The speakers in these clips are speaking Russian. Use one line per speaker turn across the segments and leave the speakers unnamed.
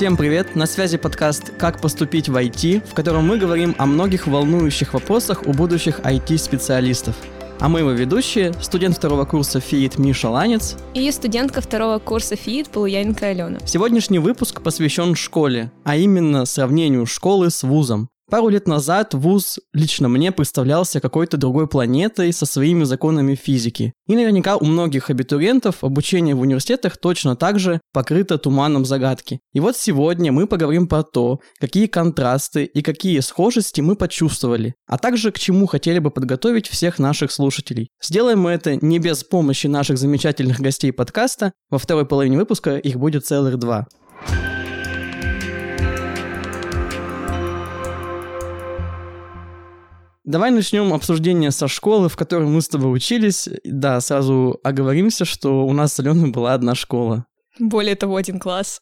Всем привет! На связи подкаст «Как поступить в IT», в котором мы говорим о многих волнующих вопросах у будущих IT-специалистов. А мы его ведущие, студент второго курса ФИИТ Миша Ланец
и студентка второго курса ФИИТ Полуяненко Алена.
Сегодняшний выпуск посвящен школе, а именно сравнению школы с вузом. Пару лет назад вуз лично мне представлялся какой-то другой планетой со своими законами физики. И наверняка у многих абитуриентов обучение в университетах точно так же покрыто туманом загадки. И вот сегодня мы поговорим про то, какие контрасты и какие схожести мы почувствовали, а также к чему хотели бы подготовить всех наших слушателей. Сделаем мы это не без помощи наших замечательных гостей подкаста. Во второй половине выпуска их будет целых два. Давай начнем обсуждение со школы, в которой мы с тобой учились. Да, сразу оговоримся, что у нас с Аленой была одна школа.
Более того, один класс.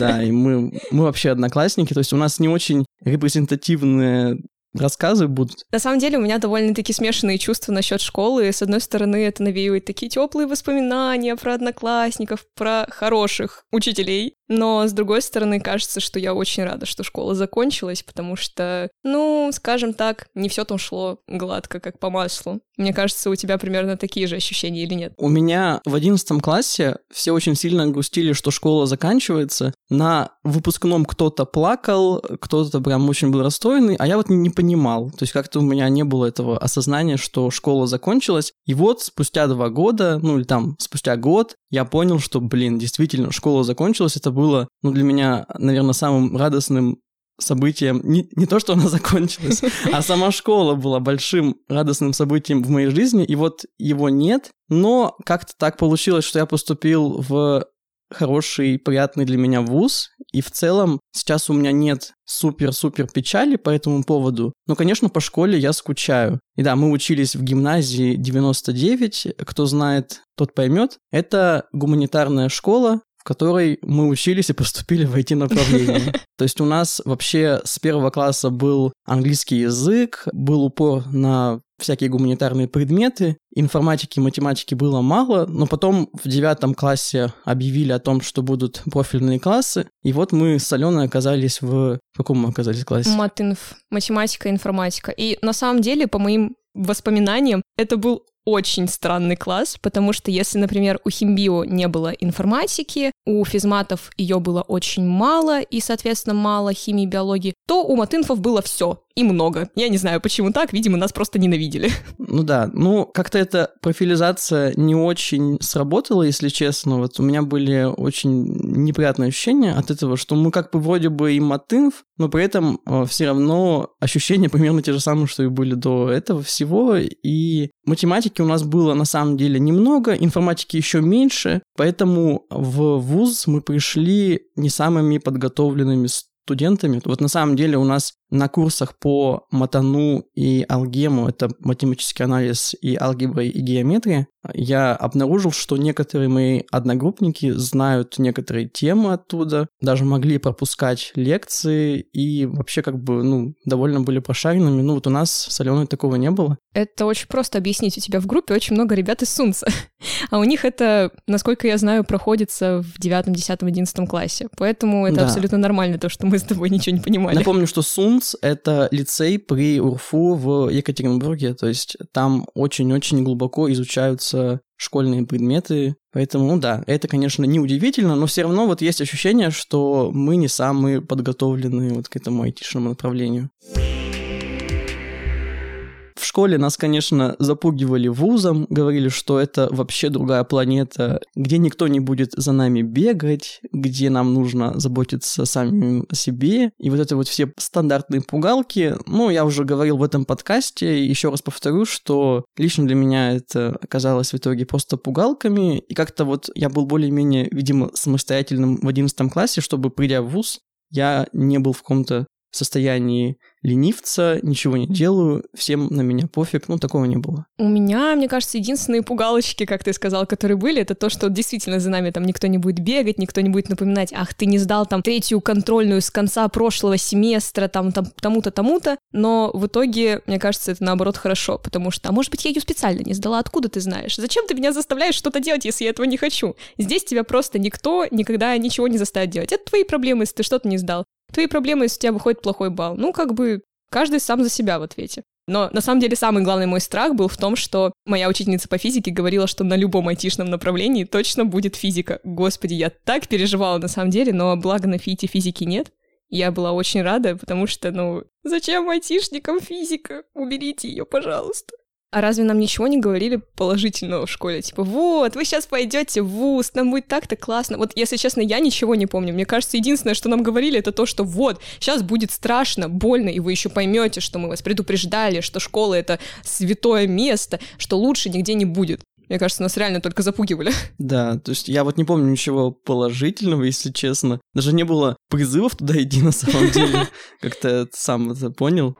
Да, и мы, мы вообще одноклассники, то есть у нас не очень репрезентативная рассказы будут.
На самом деле у меня довольно-таки смешанные чувства насчет школы. С одной стороны, это навеивает такие теплые воспоминания про одноклассников, про хороших учителей. Но, с другой стороны, кажется, что я очень рада, что школа закончилась, потому что, ну, скажем так, не все там шло гладко, как по маслу. Мне кажется, у тебя примерно такие же ощущения или нет?
У меня в одиннадцатом классе все очень сильно грустили, что школа заканчивается. На выпускном кто-то плакал, кто-то прям очень был расстроенный, а я вот не понимал. То есть как-то у меня не было этого осознания, что школа закончилась. И вот спустя два года, ну или там спустя год, я понял, что, блин, действительно, школа закончилась. Это было, ну, для меня, наверное, самым радостным событием, не, не то, что она закончилась, а сама школа была большим радостным событием в моей жизни, и вот его нет, но как-то так получилось, что я поступил в хороший, приятный для меня вуз, и в целом сейчас у меня нет супер-супер печали по этому поводу, но, конечно, по школе я скучаю. И да, мы учились в гимназии 99, кто знает, тот поймет. Это гуманитарная школа, которой мы учились и поступили в IT-направление. То есть у нас вообще с первого класса был английский язык, был упор на всякие гуманитарные предметы. Информатики, математики было мало, но потом в девятом классе объявили о том, что будут профильные классы, и вот мы с Аленой оказались в... В каком мы оказались классе?
Матинф, математика, информатика. И на самом деле, по моим воспоминаниям, это был очень странный класс, потому что если, например, у химбио не было информатики, у физматов ее было очень мало, и, соответственно, мало химии и биологии, то у матинфов было все и много. Я не знаю, почему так, видимо, нас просто ненавидели.
Ну да, ну как-то эта профилизация не очень сработала, если честно. Вот у меня были очень неприятные ощущения от этого, что мы как бы вроде бы и матинф, но при этом э, все равно ощущения примерно те же самые, что и были до этого всего. И математики у нас было на самом деле немного, информатики еще меньше, поэтому в ВУЗ мы пришли не самыми подготовленными студентами. Вот на самом деле у нас на курсах по матану и алгему, это математический анализ и алгебра и геометрия, я обнаружил, что некоторые мои одногруппники знают некоторые темы оттуда, даже могли пропускать лекции и вообще как бы, ну, довольно были прошаренными. Ну, вот у нас с Аленой такого не было.
Это очень просто объяснить. У тебя в группе очень много ребят из Сунца, а у них это, насколько я знаю, проходится в девятом, десятом, одиннадцатом классе. Поэтому это да. абсолютно нормально, то, что мы с тобой ничего не понимали.
Напомню, что Сун УНЦ — это лицей при УРФУ в Екатеринбурге, то есть там очень-очень глубоко изучаются школьные предметы, поэтому, ну да, это, конечно, не удивительно, но все равно вот есть ощущение, что мы не самые подготовленные вот к этому айтишному направлению школе нас, конечно, запугивали вузом, говорили, что это вообще другая планета, где никто не будет за нами бегать, где нам нужно заботиться сами о себе. И вот это вот все стандартные пугалки, ну, я уже говорил в этом подкасте, еще раз повторю, что лично для меня это оказалось в итоге просто пугалками, и как-то вот я был более-менее, видимо, самостоятельным в 11 классе, чтобы, придя в вуз, я не был в каком-то состоянии ленивца, ничего не делаю, всем на меня пофиг, ну, такого не было.
У меня, мне кажется, единственные пугалочки, как ты сказал, которые были, это то, что действительно за нами там никто не будет бегать, никто не будет напоминать, ах, ты не сдал там третью контрольную с конца прошлого семестра, там, там тому-то, тому-то, но в итоге, мне кажется, это наоборот хорошо, потому что, а может быть, я ее специально не сдала, откуда ты знаешь? Зачем ты меня заставляешь что-то делать, если я этого не хочу? Здесь тебя просто никто никогда ничего не заставит делать. Это твои проблемы, если ты что-то не сдал. Твои проблемы, если у тебя выходит плохой балл. Ну, как бы, каждый сам за себя в ответе. Но на самом деле самый главный мой страх был в том, что моя учительница по физике говорила, что на любом айтишном направлении точно будет физика. Господи, я так переживала на самом деле, но благо на фите физики нет. Я была очень рада, потому что, ну, зачем айтишникам физика? Уберите ее, пожалуйста. А разве нам ничего не говорили положительного в школе? Типа, вот, вы сейчас пойдете в ВУЗ, нам будет так-то классно. Вот, если честно, я ничего не помню. Мне кажется, единственное, что нам говорили, это то, что вот, сейчас будет страшно, больно, и вы еще поймете, что мы вас предупреждали, что школа — это святое место, что лучше нигде не будет. Мне кажется, нас реально только запугивали.
Да, то есть я вот не помню ничего положительного, если честно. Даже не было призывов туда идти на самом деле. Как-то сам это понял.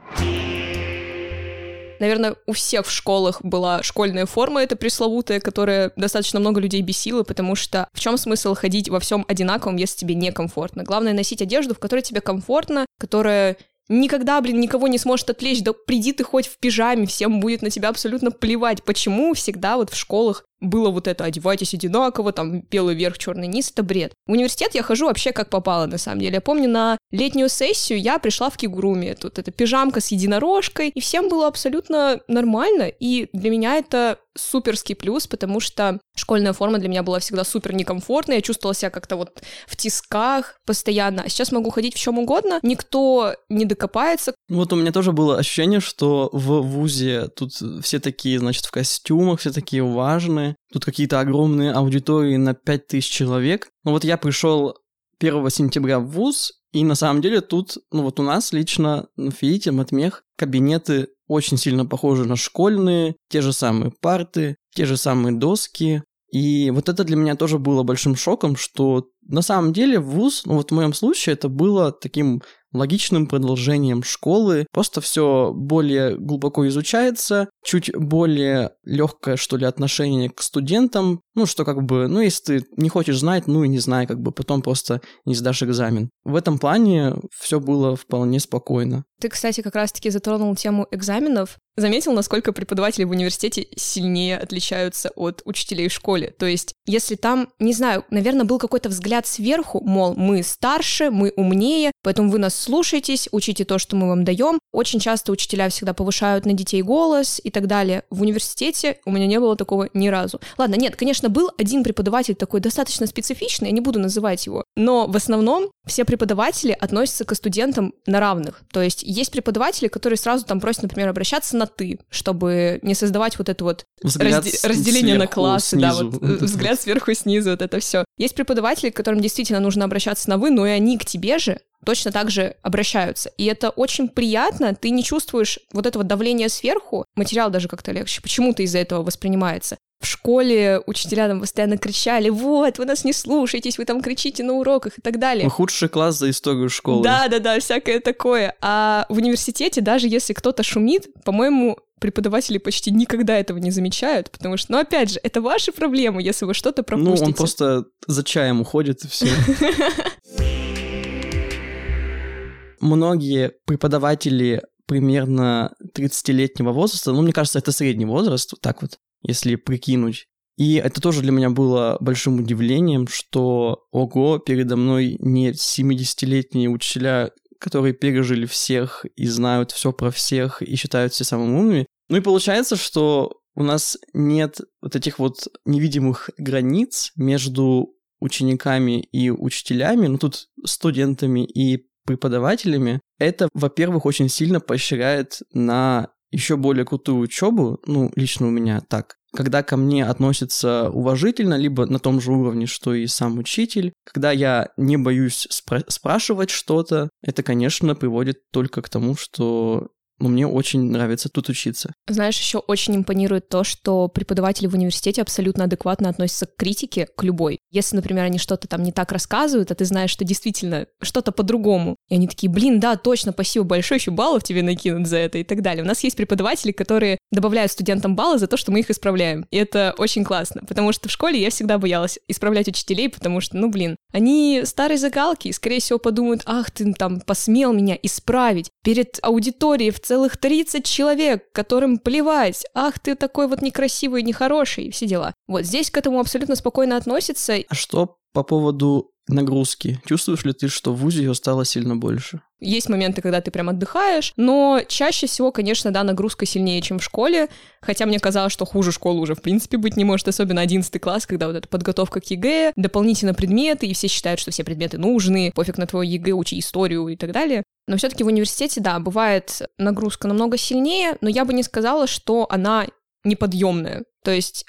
Наверное, у всех в школах была школьная форма, это пресловутая, которая достаточно много людей бесила, потому что в чем смысл ходить во всем одинаковом, если тебе некомфортно? Главное носить одежду, в которой тебе комфортно, которая никогда, блин, никого не сможет отвлечь, да приди ты хоть в пижаме, всем будет на тебя абсолютно плевать. Почему всегда вот в школах было вот это «одевайтесь одинаково», там белый верх, черный низ, это бред. В университет я хожу вообще как попало, на самом деле. Я помню, на летнюю сессию я пришла в кигуруме, тут эта пижамка с единорожкой, и всем было абсолютно нормально, и для меня это суперский плюс, потому что школьная форма для меня была всегда супер некомфортная, я чувствовала себя как-то вот в тисках постоянно, а сейчас могу ходить в чем угодно, никто не докопается.
Вот у меня тоже было ощущение, что в ВУЗе тут все такие, значит, в костюмах, все такие важные, тут какие-то огромные аудитории на 5000 человек. Ну вот я пришел 1 сентября в ВУЗ, и на самом деле тут, ну вот у нас лично в ФИИТе, Матмех, кабинеты очень сильно похожи на школьные, те же самые парты, те же самые доски. И вот это для меня тоже было большим шоком, что на самом деле ВУЗ, ну вот в моем случае это было таким логичным продолжением школы. Просто все более глубоко изучается, чуть более легкое, что ли, отношение к студентам. Ну, что как бы, ну, если ты не хочешь знать, ну и не знай, как бы потом просто не сдашь экзамен. В этом плане все было вполне спокойно.
Ты, кстати, как раз-таки затронул тему экзаменов. Заметил, насколько преподаватели в университете сильнее отличаются от учителей в школе. То есть, если там, не знаю, наверное, был какой-то взгляд сверху, мол, мы старше, мы умнее, поэтому вы нас слушаетесь, учите то, что мы вам даем. Очень часто учителя всегда повышают на детей голос и так далее. В университете у меня не было такого ни разу. Ладно, нет, конечно, был один преподаватель такой достаточно специфичный, я не буду называть его, но в основном все преподаватели относятся к студентам на равных. То есть есть преподаватели, которые сразу там просят, например, обращаться на «ты», чтобы не создавать вот это вот разде- разделение на классы, снизу. да, вот взгляд сверху и снизу, вот это все. Есть преподаватели, к которым действительно нужно обращаться на «вы», но и они к тебе же точно так же обращаются. И это очень приятно, ты не чувствуешь вот этого давления сверху, материал даже как-то легче, почему-то из-за этого воспринимается. В школе учителя там постоянно кричали, вот, вы нас не слушаетесь, вы там кричите на уроках и так далее.
Худший класс за историю школы.
Да-да-да, всякое такое. А в университете даже если кто-то шумит, по-моему, преподаватели почти никогда этого не замечают, потому что, ну, опять же, это ваши проблемы, если вы что-то пропустите.
Ну, он просто за чаем уходит, и все. Многие преподаватели примерно 30-летнего возраста, ну, мне кажется, это средний возраст, так вот, если прикинуть. И это тоже для меня было большим удивлением, что, ого, передо мной не 70-летние учителя, которые пережили всех и знают все про всех и считают все самыми умными. Ну и получается, что у нас нет вот этих вот невидимых границ между учениками и учителями, ну тут студентами и преподавателями. Это, во-первых, очень сильно поощряет на еще более крутую учебу, ну, лично у меня так, когда ко мне относятся уважительно, либо на том же уровне, что и сам учитель, когда я не боюсь спра- спрашивать что-то, это, конечно, приводит только к тому, что но мне очень нравится тут учиться.
Знаешь, еще очень импонирует то, что преподаватели в университете абсолютно адекватно относятся к критике, к любой. Если, например, они что-то там не так рассказывают, а ты знаешь, что действительно что-то по-другому, и они такие, блин, да, точно, спасибо большое, еще баллов тебе накинут за это и так далее. У нас есть преподаватели, которые добавляют студентам баллы за то, что мы их исправляем. И это очень классно, потому что в школе я всегда боялась исправлять учителей, потому что, ну, блин, они старые загалки, и, скорее всего, подумают, ах, ты там посмел меня исправить перед аудиторией в целых 30 человек, которым плевать, ах, ты такой вот некрасивый, нехороший, все дела. Вот здесь к этому абсолютно спокойно относится.
А что по поводу нагрузки? Чувствуешь ли ты, что в ВУЗе ее стало сильно больше?
Есть моменты, когда ты прям отдыхаешь, но чаще всего, конечно, да, нагрузка сильнее, чем в школе, хотя мне казалось, что хуже школы уже в принципе быть не может, особенно 11 класс, когда вот эта подготовка к ЕГЭ, дополнительно предметы, и все считают, что все предметы нужны, пофиг на твой ЕГЭ, учи историю и так далее. Но все-таки в университете, да, бывает нагрузка намного сильнее, но я бы не сказала, что она неподъемная. То есть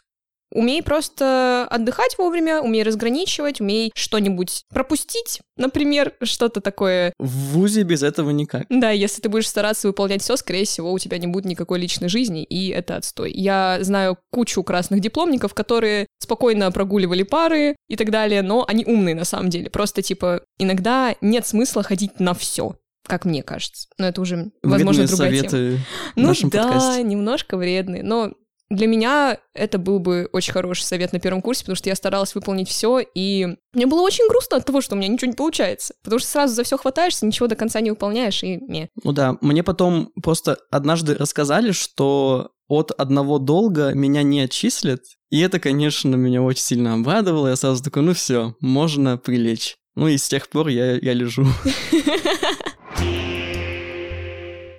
Умей просто отдыхать вовремя, умей разграничивать, умей что-нибудь пропустить, например, что-то такое.
В ВУЗе без этого никак.
Да, если ты будешь стараться выполнять все, скорее всего, у тебя не будет никакой личной жизни, и это отстой. Я знаю кучу красных дипломников, которые спокойно прогуливали пары и так далее, но они умные на самом деле. Просто, типа, иногда нет смысла ходить на все как мне кажется. Но это уже, возможно,
Вредные
другая
советы
тема. Ну да,
подкасте.
немножко вредные, но для меня это был бы очень хороший совет на первом курсе, потому что я старалась выполнить все, и мне было очень грустно от того, что у меня ничего не получается. Потому что сразу за все хватаешься, ничего до конца не выполняешь, и не.
Ну да, мне потом просто однажды рассказали, что от одного долга меня не отчислят, и это, конечно, меня очень сильно обрадовало. Я сразу такой, ну все, можно прилечь. Ну и с тех пор я, я лежу.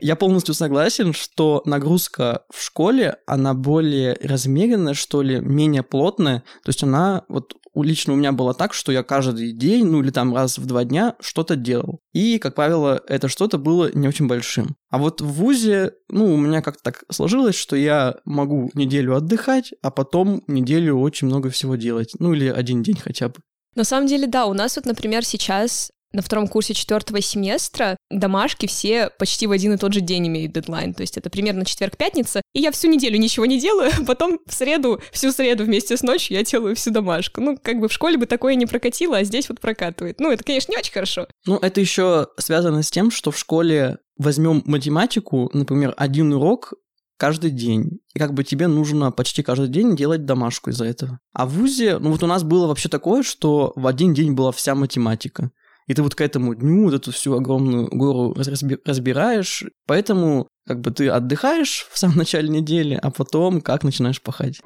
Я полностью согласен, что нагрузка в школе, она более размеренная, что ли, менее плотная. То есть она, вот у- лично у меня было так, что я каждый день, ну или там раз в два дня что-то делал. И, как правило, это что-то было не очень большим. А вот в ВУЗе, ну, у меня как-то так сложилось, что я могу неделю отдыхать, а потом неделю очень много всего делать. Ну или один день хотя бы.
На самом деле, да, у нас вот, например, сейчас на втором курсе четвертого семестра домашки все почти в один и тот же день имеют дедлайн. То есть это примерно четверг-пятница, и я всю неделю ничего не делаю, потом в среду, всю среду вместе с ночью я делаю всю домашку. Ну, как бы в школе бы такое не прокатило, а здесь вот прокатывает. Ну, это, конечно, не очень хорошо.
Ну, это еще связано с тем, что в школе возьмем математику, например, один урок каждый день. И как бы тебе нужно почти каждый день делать домашку из-за этого. А в ВУЗе, ну вот у нас было вообще такое, что в один день была вся математика. И ты вот к этому дню вот эту всю огромную гору разби- разбираешь. Поэтому как бы ты отдыхаешь в самом начале недели, а потом как начинаешь пахать.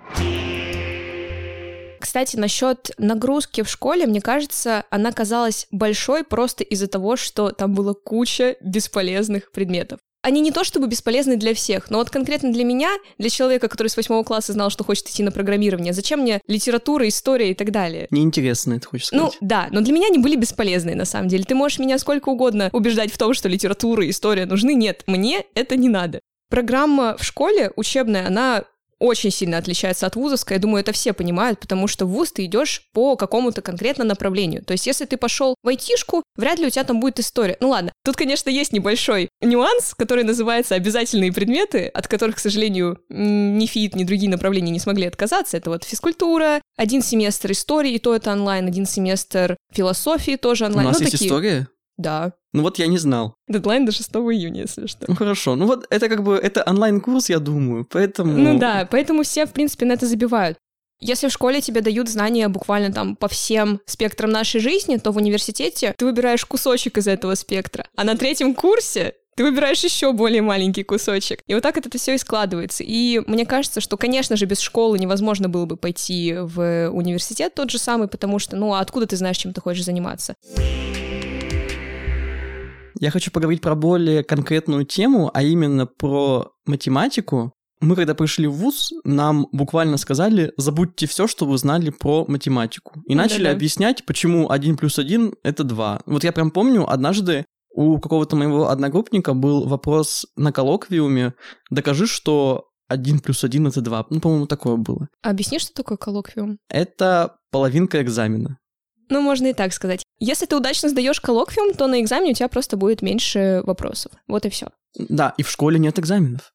Кстати, насчет нагрузки в школе, мне кажется, она казалась большой просто из-за того, что там была куча бесполезных предметов. Они не то чтобы бесполезны для всех, но вот конкретно для меня, для человека, который с восьмого класса знал, что хочет идти на программирование, зачем мне литература, история и так далее?
Неинтересно, это хочешь
Ну
сказать.
да, но для меня они были бесполезны на самом деле. Ты можешь меня сколько угодно убеждать в том, что литература и история нужны. Нет, мне это не надо. Программа в школе учебная, она очень сильно отличается от вузовской. Я думаю, это все понимают, потому что в вуз ты идешь по какому-то конкретно направлению. То есть, если ты пошел в айтишку, вряд ли у тебя там будет история. Ну ладно, тут, конечно, есть небольшой нюанс, который называется обязательные предметы, от которых, к сожалению, ни ФИИТ, ни другие направления не смогли отказаться. Это вот физкультура, один семестр истории, и то это онлайн, один семестр философии тоже
У
онлайн.
нас
ну,
есть
такие.
история?
Да.
Ну вот я не знал.
Дедлайн до 6 июня, если что.
Ну хорошо, ну вот это как бы, это онлайн-курс, я думаю, поэтому...
Ну да, поэтому все, в принципе, на это забивают. Если в школе тебе дают знания буквально там по всем спектрам нашей жизни, то в университете ты выбираешь кусочек из этого спектра. А на третьем курсе ты выбираешь еще более маленький кусочек. И вот так это все и складывается. И мне кажется, что, конечно же, без школы невозможно было бы пойти в университет тот же самый, потому что, ну, а откуда ты знаешь, чем ты хочешь заниматься?
Я хочу поговорить про более конкретную тему, а именно про математику. Мы когда пришли в ВУЗ, нам буквально сказали, забудьте все, что вы знали про математику. И начали
Да-да.
объяснять, почему 1 плюс 1 — это 2. Вот я прям помню, однажды у какого-то моего одногруппника был вопрос на коллоквиуме «Докажи, что 1 плюс 1 — это 2». Ну, по-моему, такое было.
Объясни, что такое коллоквиум?
Это половинка экзамена.
Ну, можно и так сказать. Если ты удачно сдаешь коллоквиум, то на экзамене у тебя просто будет меньше вопросов. Вот и все.
Да, и в школе нет экзаменов.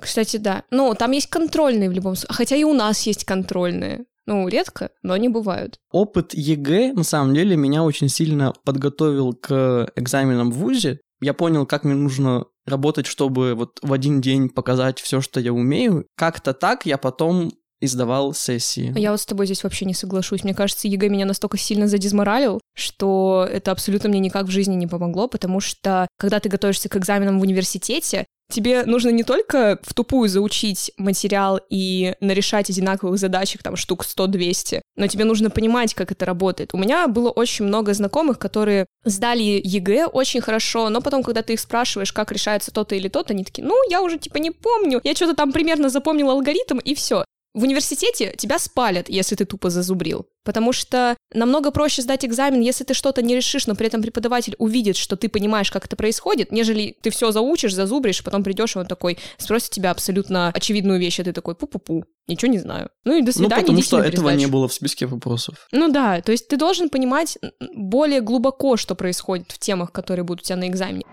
Кстати, да. Ну, там есть контрольные в любом случае. Хотя и у нас есть контрольные. Ну, редко, но они бывают.
Опыт ЕГЭ, на самом деле, меня очень сильно подготовил к экзаменам в ВУЗе. Я понял, как мне нужно работать, чтобы вот в один день показать все, что я умею. Как-то так я потом и сдавал сессии.
Я вот с тобой здесь вообще не соглашусь. Мне кажется, ЕГЭ меня настолько сильно задизморалил, что это абсолютно мне никак в жизни не помогло, потому что когда ты готовишься к экзаменам в университете, тебе нужно не только в тупую заучить материал и нарешать одинаковых задачек, там, штук 100-200, но тебе нужно понимать, как это работает. У меня было очень много знакомых, которые сдали ЕГЭ очень хорошо, но потом, когда ты их спрашиваешь, как решается то-то или то-то, они такие, ну, я уже, типа, не помню, я что-то там примерно запомнил алгоритм, и все. В университете тебя спалят, если ты тупо зазубрил. Потому что намного проще сдать экзамен, если ты что-то не решишь, но при этом преподаватель увидит, что ты понимаешь, как это происходит, нежели ты все заучишь, зазубришь, потом придешь, и он такой спросит тебя абсолютно очевидную вещь, а ты такой пу-пу-пу, ничего не знаю. Ну и до свидания.
Ну, потому что этого не было в списке вопросов.
Ну да, то есть ты должен понимать более глубоко, что происходит в темах, которые будут у тебя на экзамене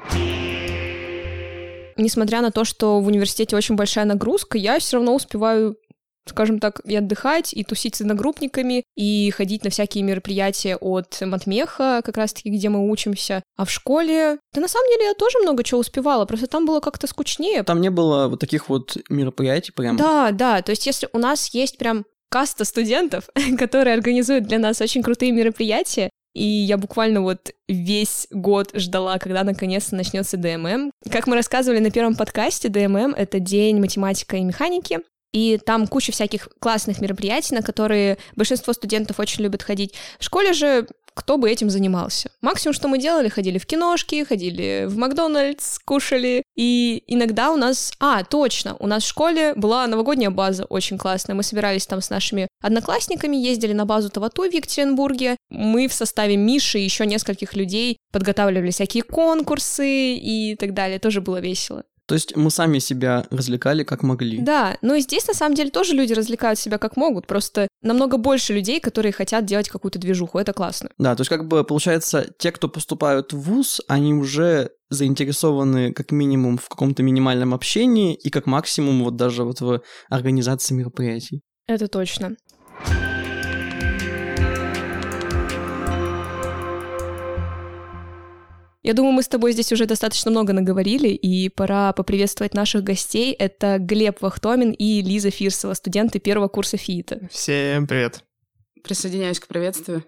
несмотря на то, что в университете очень большая нагрузка, я все равно успеваю скажем так, и отдыхать, и тусить с одногруппниками, и ходить на всякие мероприятия от Матмеха, как раз-таки, где мы учимся. А в школе... Да на самом деле я тоже много чего успевала, просто там было как-то скучнее.
Там не было вот таких вот мероприятий прям.
Да, да, то есть если у нас есть прям каста студентов, которые организуют для нас очень крутые мероприятия, и я буквально вот весь год ждала, когда наконец-то начнется ДММ. Как мы рассказывали на первом подкасте, ДММ — это День математика и механики и там куча всяких классных мероприятий, на которые большинство студентов очень любят ходить. В школе же кто бы этим занимался. Максимум, что мы делали, ходили в киношки, ходили в Макдональдс, кушали. И иногда у нас... А, точно, у нас в школе была новогодняя база очень классная. Мы собирались там с нашими одноклассниками, ездили на базу Тавату в Екатеринбурге. Мы в составе Миши и еще нескольких людей подготавливали всякие конкурсы и так далее. Тоже было весело.
То есть мы сами себя развлекали как могли.
Да, но и здесь на самом деле тоже люди развлекают себя как могут, просто намного больше людей, которые хотят делать какую-то движуху, это классно.
Да, то есть как бы получается, те, кто поступают в ВУЗ, они уже заинтересованы как минимум в каком-то минимальном общении и как максимум вот даже вот в организации мероприятий.
Это точно. Я думаю, мы с тобой здесь уже достаточно много наговорили, и пора поприветствовать наших гостей. Это Глеб Вахтомин и Лиза Фирсова, студенты первого курса ФИИТа.
Всем привет.
Присоединяюсь к приветствию.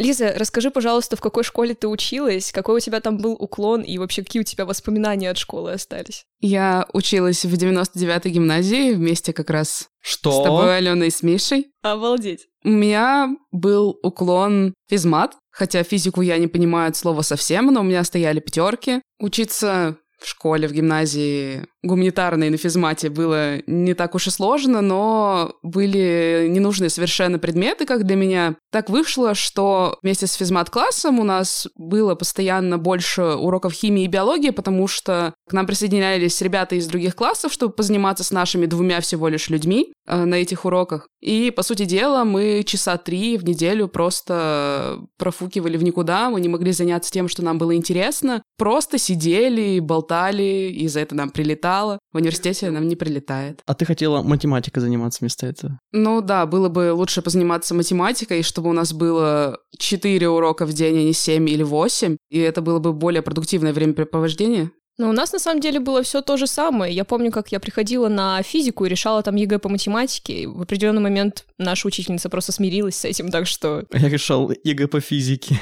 Лиза, расскажи, пожалуйста, в какой школе ты училась, какой у тебя там был уклон и вообще какие у тебя воспоминания от школы остались?
Я училась в 99-й гимназии вместе как раз
Что?
с тобой, Аленой, и с Мишей.
Обалдеть.
У меня был уклон физмат, хотя физику я не понимаю от слова совсем, но у меня стояли пятерки. Учиться в школе, в гимназии гуманитарной на физмате было не так уж и сложно, но были ненужные совершенно предметы, как для меня. Так вышло, что вместе с физмат-классом у нас было постоянно больше уроков химии и биологии, потому что к нам присоединялись ребята из других классов, чтобы позаниматься с нашими двумя всего лишь людьми э, на этих уроках. И, по сути дела, мы часа три в неделю просто профукивали в никуда, мы не могли заняться тем, что нам было интересно, просто сидели, болтали, и за это нам прилетало. В университете нам не прилетает.
А ты хотела математикой заниматься вместо этого?
Ну да, было бы лучше позаниматься математикой, чтобы у нас было 4 урока в день, а не 7 или 8, и это было бы более продуктивное времяпрепровождение.
Но у нас на самом деле было все то же самое. Я помню, как я приходила на физику и решала там ЕГЭ по математике. И в определенный момент наша учительница просто смирилась с этим, так что...
Я решал ЕГЭ по физике.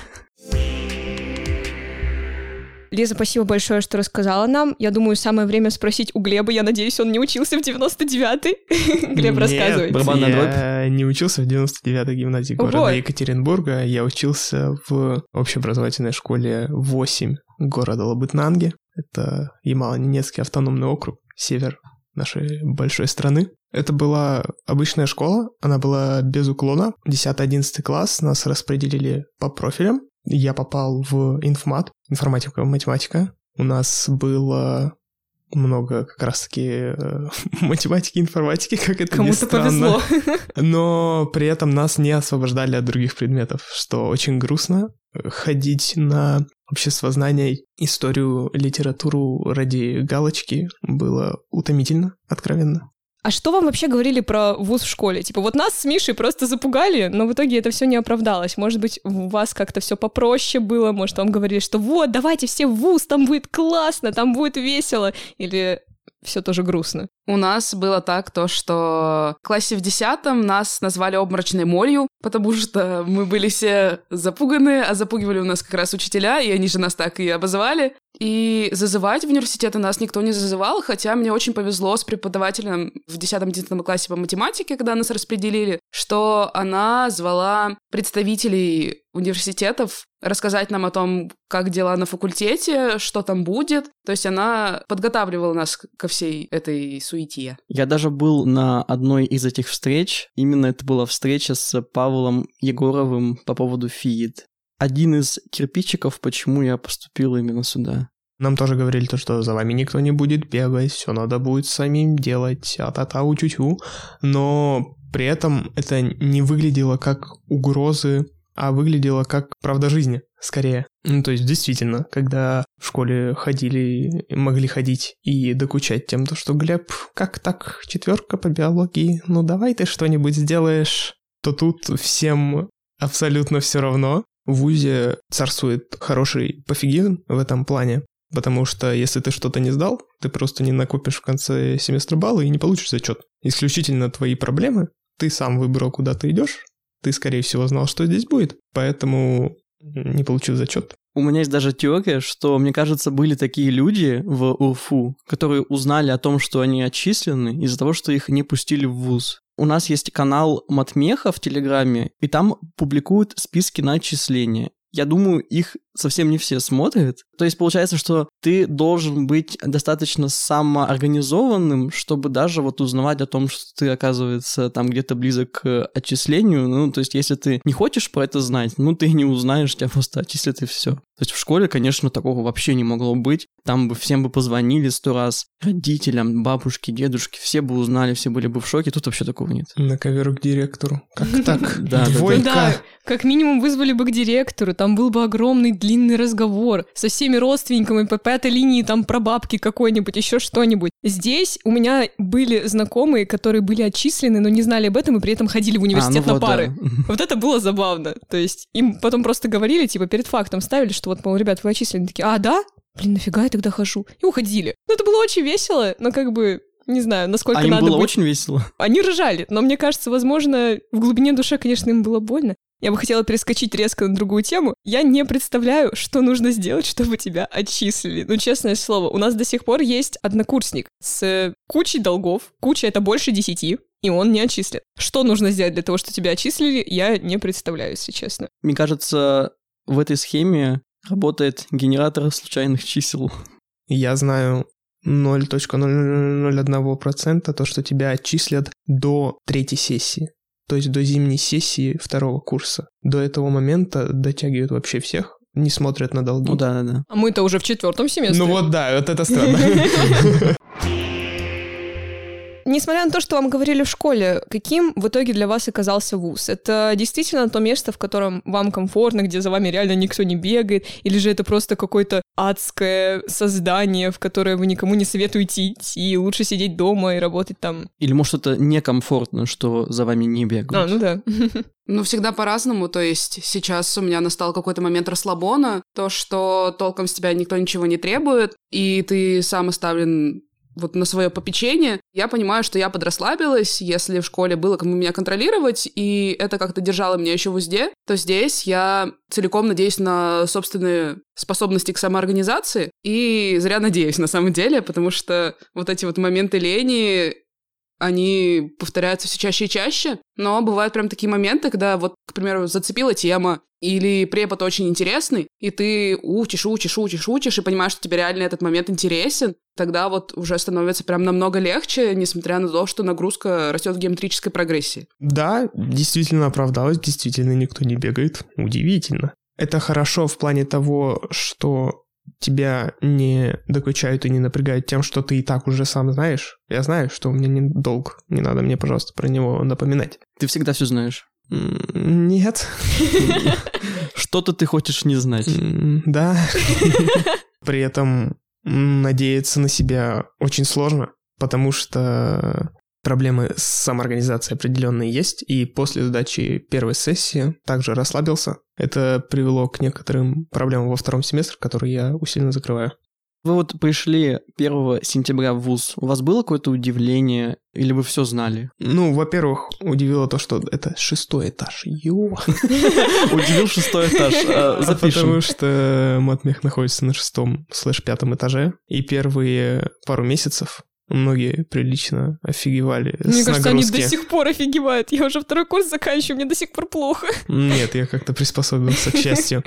Лиза, спасибо большое, что рассказала нам. Я думаю, самое время спросить у Глеба. Я надеюсь, он не учился в 99-й. Глеб,
Нет,
рассказывай.
Барабанная
я не учился в 99-й гимназии города
Ого.
Екатеринбурга. Я учился в общеобразовательной школе 8 города Лабытнанги. Это Ямало-Ненецкий автономный округ, север нашей большой страны. Это была обычная школа, она была без уклона. 10-11 класс нас распределили по профилям. Я попал в информат, информатика, математика. У нас было много как раз-таки э, математики, информатики, как это
Кому-то повезло.
Но при этом нас не освобождали от других предметов, что очень грустно. Ходить на обществознание, историю, литературу ради галочки было утомительно, откровенно.
А что вам вообще говорили про вуз в школе? Типа, вот нас с Мишей просто запугали, но в итоге это все не оправдалось. Может быть, у вас как-то все попроще было, может, вам говорили, что вот, давайте все в вуз, там будет классно, там будет весело, или все тоже грустно.
У нас было так, то, что в классе в десятом нас назвали обморочной молью, потому что мы были все запуганы, а запугивали у нас как раз учителя, и они же нас так и обозвали. И зазывать в университеты нас никто не зазывал, хотя мне очень повезло с преподавателем в 10-11 классе по математике, когда нас распределили, что она звала представителей университетов рассказать нам о том, как дела на факультете, что там будет. То есть она подготавливала нас ко всей этой суете.
Я даже был на одной из этих встреч. Именно это была встреча с Павлом Егоровым по поводу ФИИД. Один из кирпичиков, почему я поступил именно сюда.
Нам тоже говорили то, что за вами никто не будет бегать, все надо будет самим делать, а-та-та, у-тю-тю. Но при этом это не выглядело как угрозы, а выглядело как правда жизни, скорее. Ну, то есть, действительно, когда в школе ходили, могли ходить и докучать тем, то, что Глеб, как так, четверка по биологии, ну давай ты что-нибудь сделаешь, то тут всем абсолютно все равно. В ВУЗе царствует хороший пофигизм в этом плане, потому что если ты что-то не сдал, ты просто не накопишь в конце семестра баллы и не получишь зачет. Исключительно твои проблемы, ты сам выбрал, куда ты идешь, ты, скорее всего, знал, что здесь будет, поэтому не получил зачет.
У меня есть даже теория, что, мне кажется, были такие люди в УРФУ, которые узнали о том, что они отчислены из-за того, что их не пустили в ВУЗ. У нас есть канал Матмеха в Телеграме, и там публикуют списки на отчисления. Я думаю, их совсем не все смотрят. То есть получается, что ты должен быть достаточно самоорганизованным, чтобы даже вот узнавать о том, что ты, оказывается, там где-то близок к отчислению. Ну, то есть если ты не хочешь про это знать, ну, ты не узнаешь, тебя просто отчислят и все. То есть в школе, конечно, такого вообще не могло быть. Там бы всем бы позвонили сто раз. Родителям, бабушке, дедушке, все бы узнали, все были бы в шоке. Тут вообще такого нет.
На ковер к директору. Как так?
Да, да, да.
Двойка.
Да, как минимум вызвали бы к директору, там был бы огромный длинный разговор со всеми родственниками по пятой линии, там про бабки какой-нибудь, еще что-нибудь. Здесь у меня были знакомые, которые были отчислены, но не знали об этом и при этом ходили в университет
ну
на
вот,
пары.
да.
Вот это было забавно. То есть им потом просто говорили, типа, перед фактом ставили, что вот, мол, ребят, вы отчислены. Такие, а, да? Блин, нафига я тогда хожу? И уходили. Ну, это было очень весело, но как бы не знаю, насколько
А им
надо
было
быть.
очень весело.
Они ржали, но мне кажется, возможно, в глубине души, конечно, им было больно. Я бы хотела перескочить резко на другую тему. Я не представляю, что нужно сделать, чтобы тебя отчислили. Ну, честное слово, у нас до сих пор есть однокурсник с кучей долгов. Куча — это больше десяти, и он не отчислен. Что нужно сделать для того, чтобы тебя отчислили, я не представляю, если честно.
Мне кажется, в этой схеме работает генератор случайных чисел.
Я знаю 0.001% то, что тебя отчислят до третьей сессии. То есть до зимней сессии второго курса. До этого момента дотягивают вообще всех, не смотрят на долги.
Ну да, да, да.
А мы-то уже в четвертом семестре.
Ну вот да, вот это странно.
Несмотря на то, что вам говорили в школе, каким в итоге для вас оказался вуз? Это действительно то место, в котором вам комфортно, где за вами реально никто не бегает? Или же это просто какое-то адское создание, в которое вы никому не советуете идти, лучше сидеть дома и работать там?
Или может это некомфортно, что за вами не бегают?
А, ну да.
Ну, всегда по-разному. То есть сейчас у меня настал какой-то момент расслабона, то, что толком с тебя никто ничего не требует, и ты сам оставлен вот на свое попечение, я понимаю, что я подрасслабилась, если в школе было кому меня контролировать, и это как-то держало меня еще в узде, то здесь я целиком надеюсь на собственные способности к самоорганизации, и зря надеюсь на самом деле, потому что вот эти вот моменты лени, они повторяются все чаще и чаще, но бывают прям такие моменты, когда вот, к примеру, зацепила тема, или препод очень интересный, и ты учишь, учишь, учишь, учишь, и понимаешь, что тебе реально этот момент интересен, тогда вот уже становится прям намного легче, несмотря на то, что нагрузка растет в геометрической прогрессии.
Да, действительно оправдалось, действительно никто не бегает. Удивительно. Это хорошо в плане того, что тебя не докучают и не напрягают тем, что ты и так уже сам знаешь. Я знаю, что у меня не долг. Не надо мне, пожалуйста, про него напоминать.
Ты всегда все знаешь.
Нет.
Что-то ты хочешь не знать.
Да. При этом надеяться на себя очень сложно, потому что проблемы с самоорганизацией определенные есть, и после сдачи первой сессии также расслабился. Это привело к некоторым проблемам во втором семестре, которые я усиленно закрываю.
Вы вот пришли 1 сентября в ВУЗ. У вас было какое-то удивление? Или вы все знали?
Ну, во-первых, удивило то, что это шестой этаж. Ё.
Удивил шестой этаж. А,
А
Запишем.
Потому что матмех находится на шестом слэш пятом этаже, и первые пару месяцев многие прилично офигевали
Мне
с
кажется, они
нагрузки.
до сих пор офигевают. Я уже второй курс заканчиваю, мне до сих пор плохо.
Нет, я как-то приспособился, к счастью.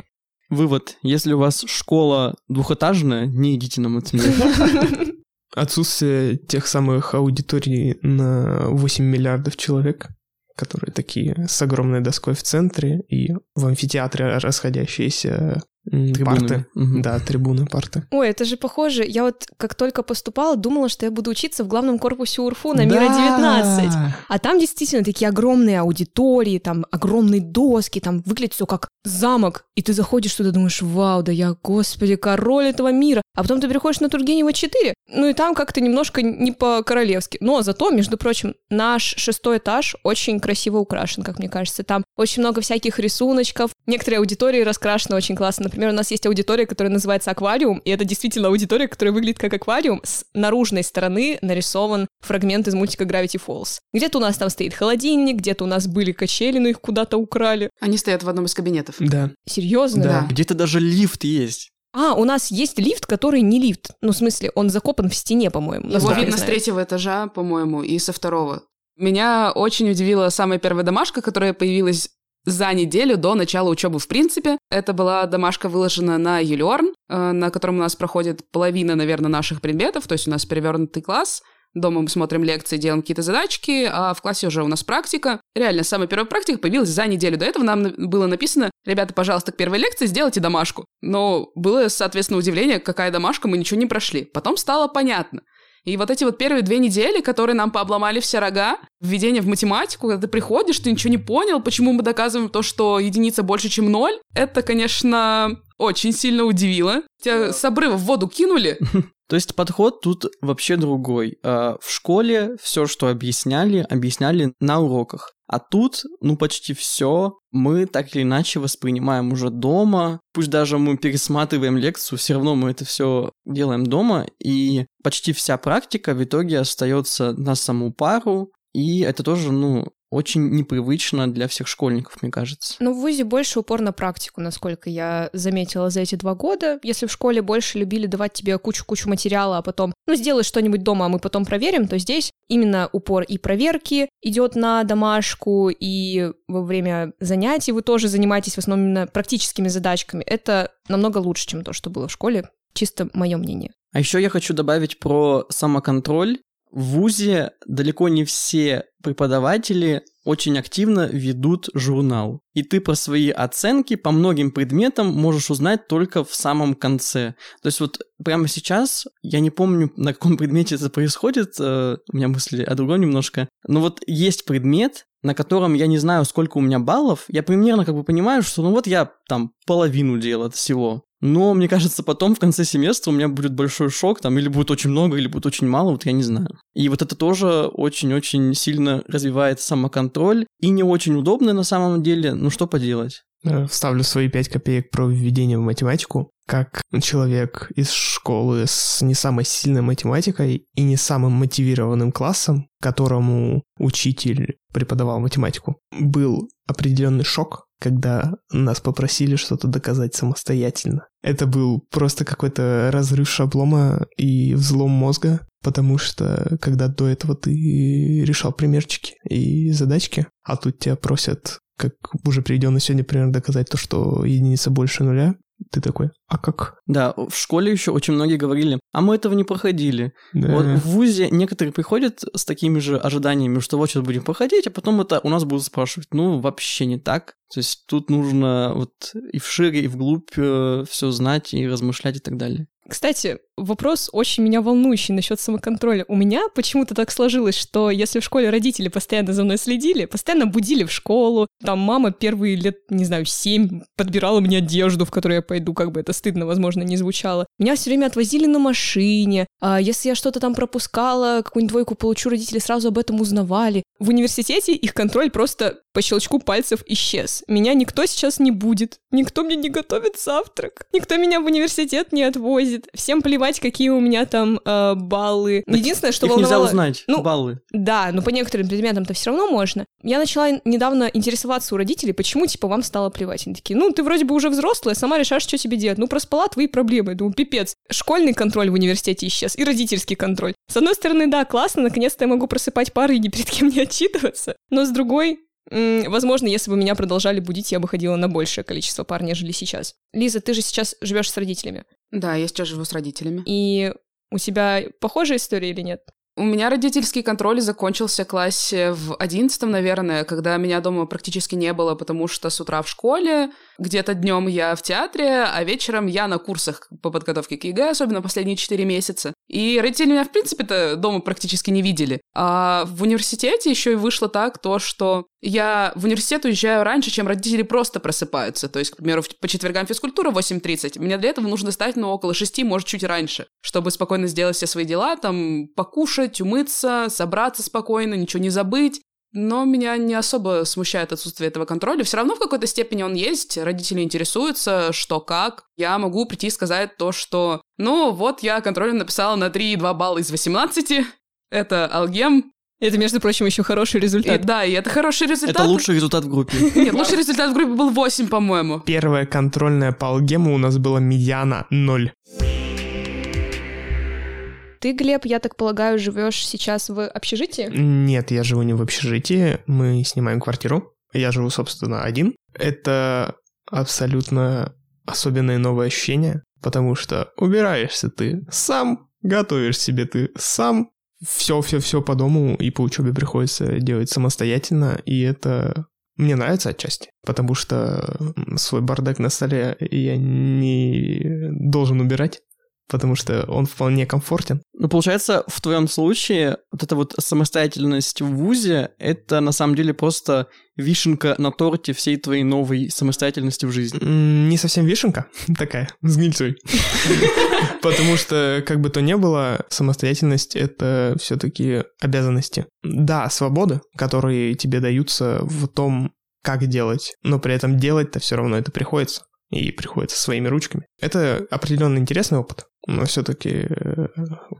Вывод. Если у вас школа двухэтажная, не идите на математику.
Отсутствие тех самых аудиторий на 8 миллиардов человек, которые такие с огромной доской в центре и в амфитеатре расходящиеся
Трибуны.
парты.
Мгм.
Да, трибуны, парты.
Ой, это же похоже. Я вот как только поступала, думала, что я буду учиться в главном корпусе УРФУ на Мира 19. А там действительно такие огромные аудитории, там огромные доски, там выглядит все как замок. И ты заходишь туда, думаешь, вау, да я, господи, король этого мира. А потом ты переходишь на Тургенева 4, ну и там как-то немножко не по-королевски. Но зато, между прочим, наш шестой этаж очень красиво украшен, как мне кажется. Там очень много всяких рисуночков. Некоторые аудитории раскрашены очень классно. Например, у нас есть аудитория, которая называется аквариум, и это действительно аудитория, которая выглядит как аквариум. С наружной стороны нарисован фрагмент из мультика Gravity Falls. Где-то у нас там стоит холодильник, где-то у нас были качели, но их куда-то украли.
Они стоят в одном из кабинетов.
Да.
Серьезно?
Да.
Где-то даже лифт есть.
А, у нас есть лифт, который не лифт. Ну, в смысле, он закопан в стене, по-моему.
Его
я
видно с третьего этажа, по-моему, и со второго. Меня очень удивила самая первая домашка, которая появилась за неделю до начала учебы в принципе. Это была домашка выложена на Юлиорн, э, на котором у нас проходит половина, наверное, наших предметов, то есть у нас перевернутый класс. Дома мы смотрим лекции, делаем какие-то задачки, а в классе уже у нас практика. Реально, самая первая практика появилась за неделю до этого. Нам на- было написано, ребята, пожалуйста, к первой лекции сделайте домашку. Но было, соответственно, удивление, какая домашка, мы ничего не прошли. Потом стало понятно. И вот эти вот первые две недели, которые нам пообломали все рога, введение в математику, когда ты приходишь, ты ничего не понял, почему мы доказываем то, что единица больше, чем ноль, это, конечно, очень сильно удивило. Тебя с обрыва в воду кинули,
То есть подход тут вообще другой. А, В школе все, что объясняли, объясняли на уроках. А тут, ну, почти все мы так или иначе воспринимаем уже дома. Пусть даже мы пересматриваем лекцию, все равно мы это все делаем дома. И почти вся практика в итоге остается на саму пару. И это тоже, ну, очень непривычно для всех школьников, мне кажется.
Ну, в ВУЗе больше упор на практику, насколько я заметила за эти два года. Если в школе больше любили давать тебе кучу-кучу материала, а потом, ну, сделай что-нибудь дома, а мы потом проверим, то здесь именно упор и проверки идет на домашку, и во время занятий вы тоже занимаетесь в основном именно практическими задачками. Это намного лучше, чем то, что было в школе. Чисто мое мнение.
А еще я хочу добавить про самоконтроль. В ВУЗе далеко не все преподаватели очень активно ведут журнал. И ты про свои оценки по многим предметам можешь узнать только в самом конце. То есть вот прямо сейчас, я не помню, на каком предмете это происходит, э, у меня мысли о другом немножко, но вот есть предмет, на котором я не знаю, сколько у меня баллов, я примерно как бы понимаю, что ну вот я там половину делал от всего. Но мне кажется, потом в конце семестра у меня будет большой шок, там или будет очень много, или будет очень мало, вот я не знаю. И вот это тоже очень-очень сильно развивает самоконтроль и не очень удобно на самом деле, ну что поделать.
Э, Вставлю свои пять копеек про введение в математику. Как человек из школы с не самой сильной математикой и не самым мотивированным классом, которому учитель преподавал математику, был определенный шок, когда нас попросили что-то доказать самостоятельно. Это был просто какой-то разрыв шаблома и взлом мозга, потому что когда до этого ты решал примерчики и задачки, а тут тебя просят, как уже приведено сегодня пример, доказать то, что единица больше нуля, ты такой, а как?
Да, в школе еще очень многие говорили, а мы этого не проходили.
Да.
Вот в ВУЗе некоторые приходят с такими же ожиданиями, что вот сейчас будем проходить, а потом это у нас будут спрашивать. Ну, вообще не так. То есть тут нужно вот и вшире, и вглубь э, все знать, и размышлять и так далее.
Кстати, вопрос очень меня волнующий насчет самоконтроля. У меня почему-то так сложилось, что если в школе родители постоянно за мной следили, постоянно будили в школу, там мама первые лет, не знаю, семь подбирала мне одежду, в которой я пойду, как бы это стыдно, возможно, не звучало. Меня все время отвозили на машине, а если я что-то там пропускала, какую-нибудь двойку получу, родители сразу об этом узнавали. В университете их контроль просто по щелчку пальцев исчез. Меня никто сейчас не будет, никто мне не готовит завтрак, никто меня в университет не отвозит, всем плевать, какие у меня там э, баллы. Единственное, что
Их
волновало...
нельзя узнать,
Ну,
баллы.
Да, но по некоторым предметам-то все равно можно. Я начала недавно интересоваться у родителей, почему, типа, вам стало плевать. Они такие, ну, ты вроде бы уже взрослая, сама решаешь, что тебе делать. Ну, проспала твои проблемы. Я думаю, пипец. Школьный контроль в университете исчез, и родительский контроль. С одной стороны, да, классно, наконец-то я могу просыпать пары и ни перед кем не отчитываться. Но с другой, возможно, если бы меня продолжали будить, я бы ходила на большее количество пар, нежели сейчас. Лиза, ты же сейчас живешь с родителями.
Да, я сейчас живу с родителями.
И у тебя похожая история или нет?
У меня родительский контроль закончился в классе в одиннадцатом, наверное, когда меня дома практически не было, потому что с утра в школе, где-то днем я в театре, а вечером я на курсах по подготовке к ЕГЭ, особенно последние четыре месяца. И родители меня, в принципе-то, дома практически не видели. А в университете еще и вышло так, то, что я в университет уезжаю раньше, чем родители просто просыпаются. То есть, к примеру, по четвергам физкультура 8.30. Мне для этого нужно встать, ну, около 6, может, чуть раньше, чтобы спокойно сделать все свои дела, там, покушать, умыться, собраться спокойно, ничего не забыть. Но меня не особо смущает отсутствие этого контроля. Все равно в какой-то степени он есть. Родители интересуются, что как. Я могу прийти и сказать то, что «Ну, вот я контролем написала на 3,2 балла из 18. Это алгем.
Это, между прочим, еще хороший
И,
результат.
да, и это хороший результат.
Это лучший результат в группе.
Нет, лучший результат в группе был 8, по-моему.
Первая контрольная по алгему у нас была медиана 0.
Ты, Глеб, я так полагаю, живешь сейчас в общежитии?
Нет, я живу не в общежитии, мы снимаем квартиру. Я живу, собственно, один. Это абсолютно особенное новое ощущение, потому что убираешься ты сам, готовишь себе ты сам, все-все-все по дому и по учебе приходится делать самостоятельно, и это мне нравится отчасти, потому что свой бардак на столе я не должен убирать, потому что он вполне комфортен.
Ну, получается, в твоем случае вот эта вот самостоятельность в ВУЗе — это на самом деле просто вишенка на торте всей твоей новой самостоятельности в жизни.
Не совсем вишенка такая, с гнильцой. Потому что, как бы то ни было, самостоятельность — это все-таки обязанности. Да, свободы, которые тебе даются в том, как делать, но при этом делать-то все равно это приходится. И приходится своими ручками. Это определенно интересный опыт, но все-таки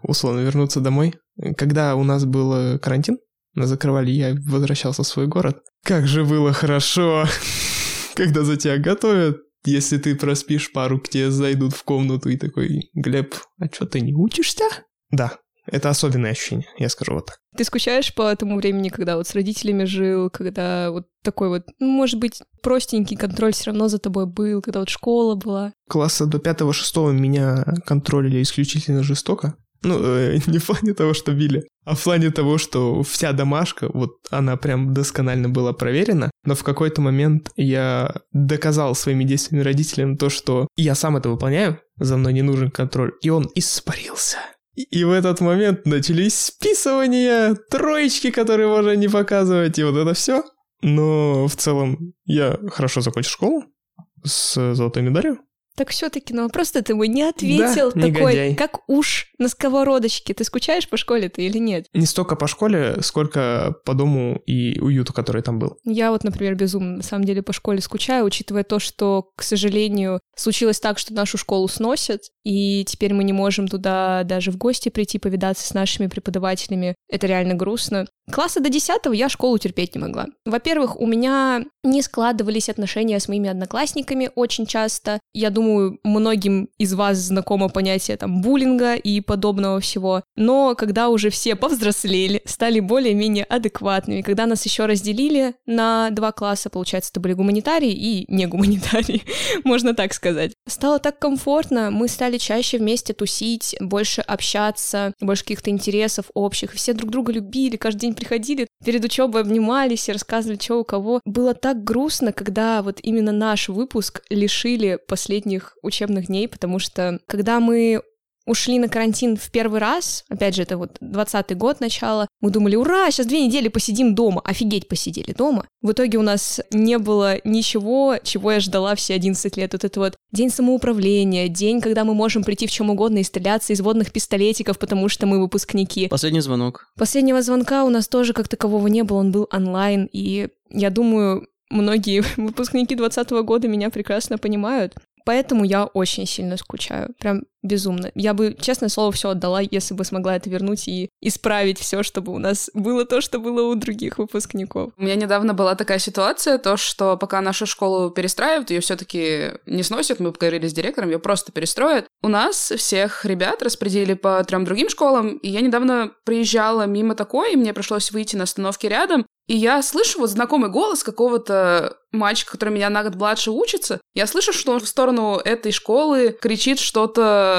условно вернуться домой. Когда у нас был э, карантин, нас закрывали, я возвращался в свой город. Как же было хорошо, когда за тебя готовят. Если ты проспишь пару, к тебе зайдут в комнату и такой, Глеб, а что ты не учишься? Да, это особенное ощущение, я скажу вот так.
Ты скучаешь по тому времени, когда вот с родителями жил, когда вот такой вот, ну, может быть, простенький контроль все равно за тобой был, когда вот школа была?
Класса до пятого-шестого меня контролили исключительно жестоко. Ну, э, не в плане того, что били, а в плане того, что вся домашка, вот она прям досконально была проверена, но в какой-то момент я доказал своими действиями родителям то, что я сам это выполняю, за мной не нужен контроль, и он испарился. И- в этот момент начались списывания, троечки, которые можно не показывать, и вот это все. Но в целом я хорошо закончил школу с золотой медалью.
Так все-таки на вопрос-то ты мой не ответил.
Да,
такой,
негодяй.
как уж на сковородочке. Ты скучаешь по школе-то или нет?
Не столько по школе, сколько по дому и уюту, который там был.
Я вот, например, безумно на самом деле по школе скучаю, учитывая то, что, к сожалению, случилось так, что нашу школу сносят, и теперь мы не можем туда даже в гости прийти повидаться с нашими преподавателями. Это реально грустно. Класса до 10 я школу терпеть не могла. Во-первых, у меня не складывались отношения с моими одноклассниками очень часто. Я думаю, многим из вас знакомо понятие там буллинга и подобного всего. Но когда уже все повзрослели, стали более-менее адекватными, когда нас еще разделили на два класса, получается, это были гуманитарии и не гуманитарии, можно так сказать. Стало так комфортно, мы стали чаще вместе тусить, больше общаться, больше каких-то интересов общих. Все друг друга любили, каждый день приходили, перед учебой обнимались и рассказывали, что у кого. Было так грустно, когда вот именно наш выпуск лишили последних учебных дней, потому что когда мы ушли на карантин в первый раз, опять же, это вот 20 год, начало, мы думали, ура, сейчас две недели посидим дома, офигеть, посидели дома. В итоге у нас не было ничего, чего я ждала все 11 лет. Вот это вот день самоуправления, день, когда мы можем прийти в чем угодно и стреляться из водных пистолетиков, потому что мы выпускники.
Последний звонок.
Последнего звонка у нас тоже как такового не было, он был онлайн, и я думаю, многие выпускники 2020 года меня прекрасно понимают. Поэтому я очень сильно скучаю, прям безумно. Я бы, честное слово, все отдала, если бы смогла это вернуть и исправить все, чтобы у нас было то, что было у других выпускников.
У меня недавно была такая ситуация, то, что пока нашу школу перестраивают, ее все-таки не сносят, мы поговорили с директором, ее просто перестроят. У нас всех ребят распределили по трем другим школам, и я недавно приезжала мимо такой, и мне пришлось выйти на остановке рядом, и я слышу вот знакомый голос какого-то мальчика, который меня на год младше учится. Я слышу, что он в сторону этой школы кричит что-то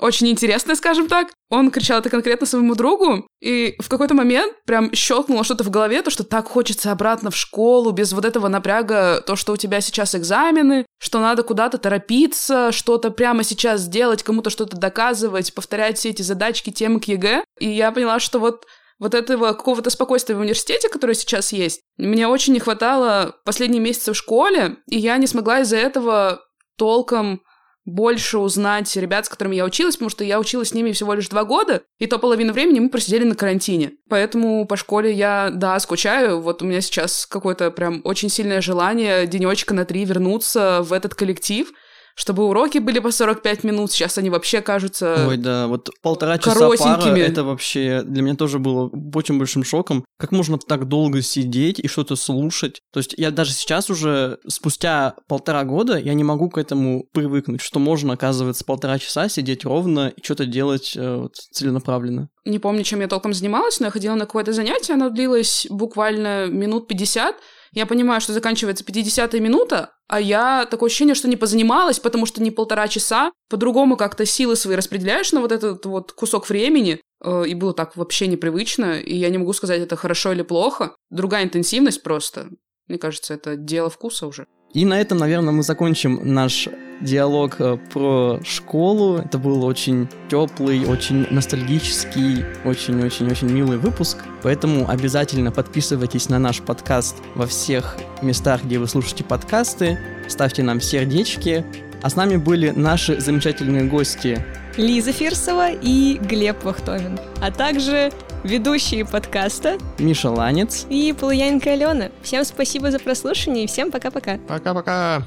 очень интересное, скажем так. Он кричал это конкретно своему другу, и в какой-то момент прям щелкнуло что-то в голове, то, что так хочется обратно в школу, без вот этого напряга, то, что у тебя сейчас экзамены, что надо куда-то торопиться, что-то прямо сейчас сделать, кому-то что-то доказывать, повторять все эти задачки, темы к ЕГЭ. И я поняла, что вот вот этого какого-то спокойствия в университете, которое сейчас есть, мне очень не хватало последние месяцы в школе, и я не смогла из-за этого толком больше узнать ребят, с которыми я училась, потому что я училась с ними всего лишь два года, и то половину времени мы просидели на карантине. Поэтому по школе я, да, скучаю. Вот у меня сейчас какое-то прям очень сильное желание денечка на три вернуться в этот коллектив, чтобы уроки были по 45 минут, сейчас они вообще кажутся
Ой, да, вот полтора часа пара, это вообще для меня тоже было очень большим шоком. Как можно так долго сидеть и что-то слушать? То есть я даже сейчас уже, спустя полтора года, я не могу к этому привыкнуть, что можно, оказывается, полтора часа сидеть ровно и что-то делать э, вот, целенаправленно.
Не помню, чем я толком занималась, но я ходила на какое-то занятие, оно длилось буквально минут 50, я понимаю, что заканчивается 50-я минута, а я такое ощущение, что не позанималась, потому что не полтора часа, по-другому как-то силы свои распределяешь на вот этот вот кусок времени, э, и было так вообще непривычно, и я не могу сказать, это хорошо или плохо. Другая интенсивность просто. Мне кажется, это дело вкуса уже.
И на этом, наверное, мы закончим наш диалог э, про школу. Это был очень теплый, очень ностальгический, очень-очень-очень милый выпуск. Поэтому обязательно подписывайтесь на наш подкаст во всех местах, где вы слушаете подкасты. Ставьте нам сердечки. А с нами были наши замечательные гости
Лиза Фирсова и Глеб Вахтомин, а также ведущие подкаста
Миша Ланец
и Полуянка Алена. Всем спасибо за прослушивание и всем пока-пока.
Пока-пока.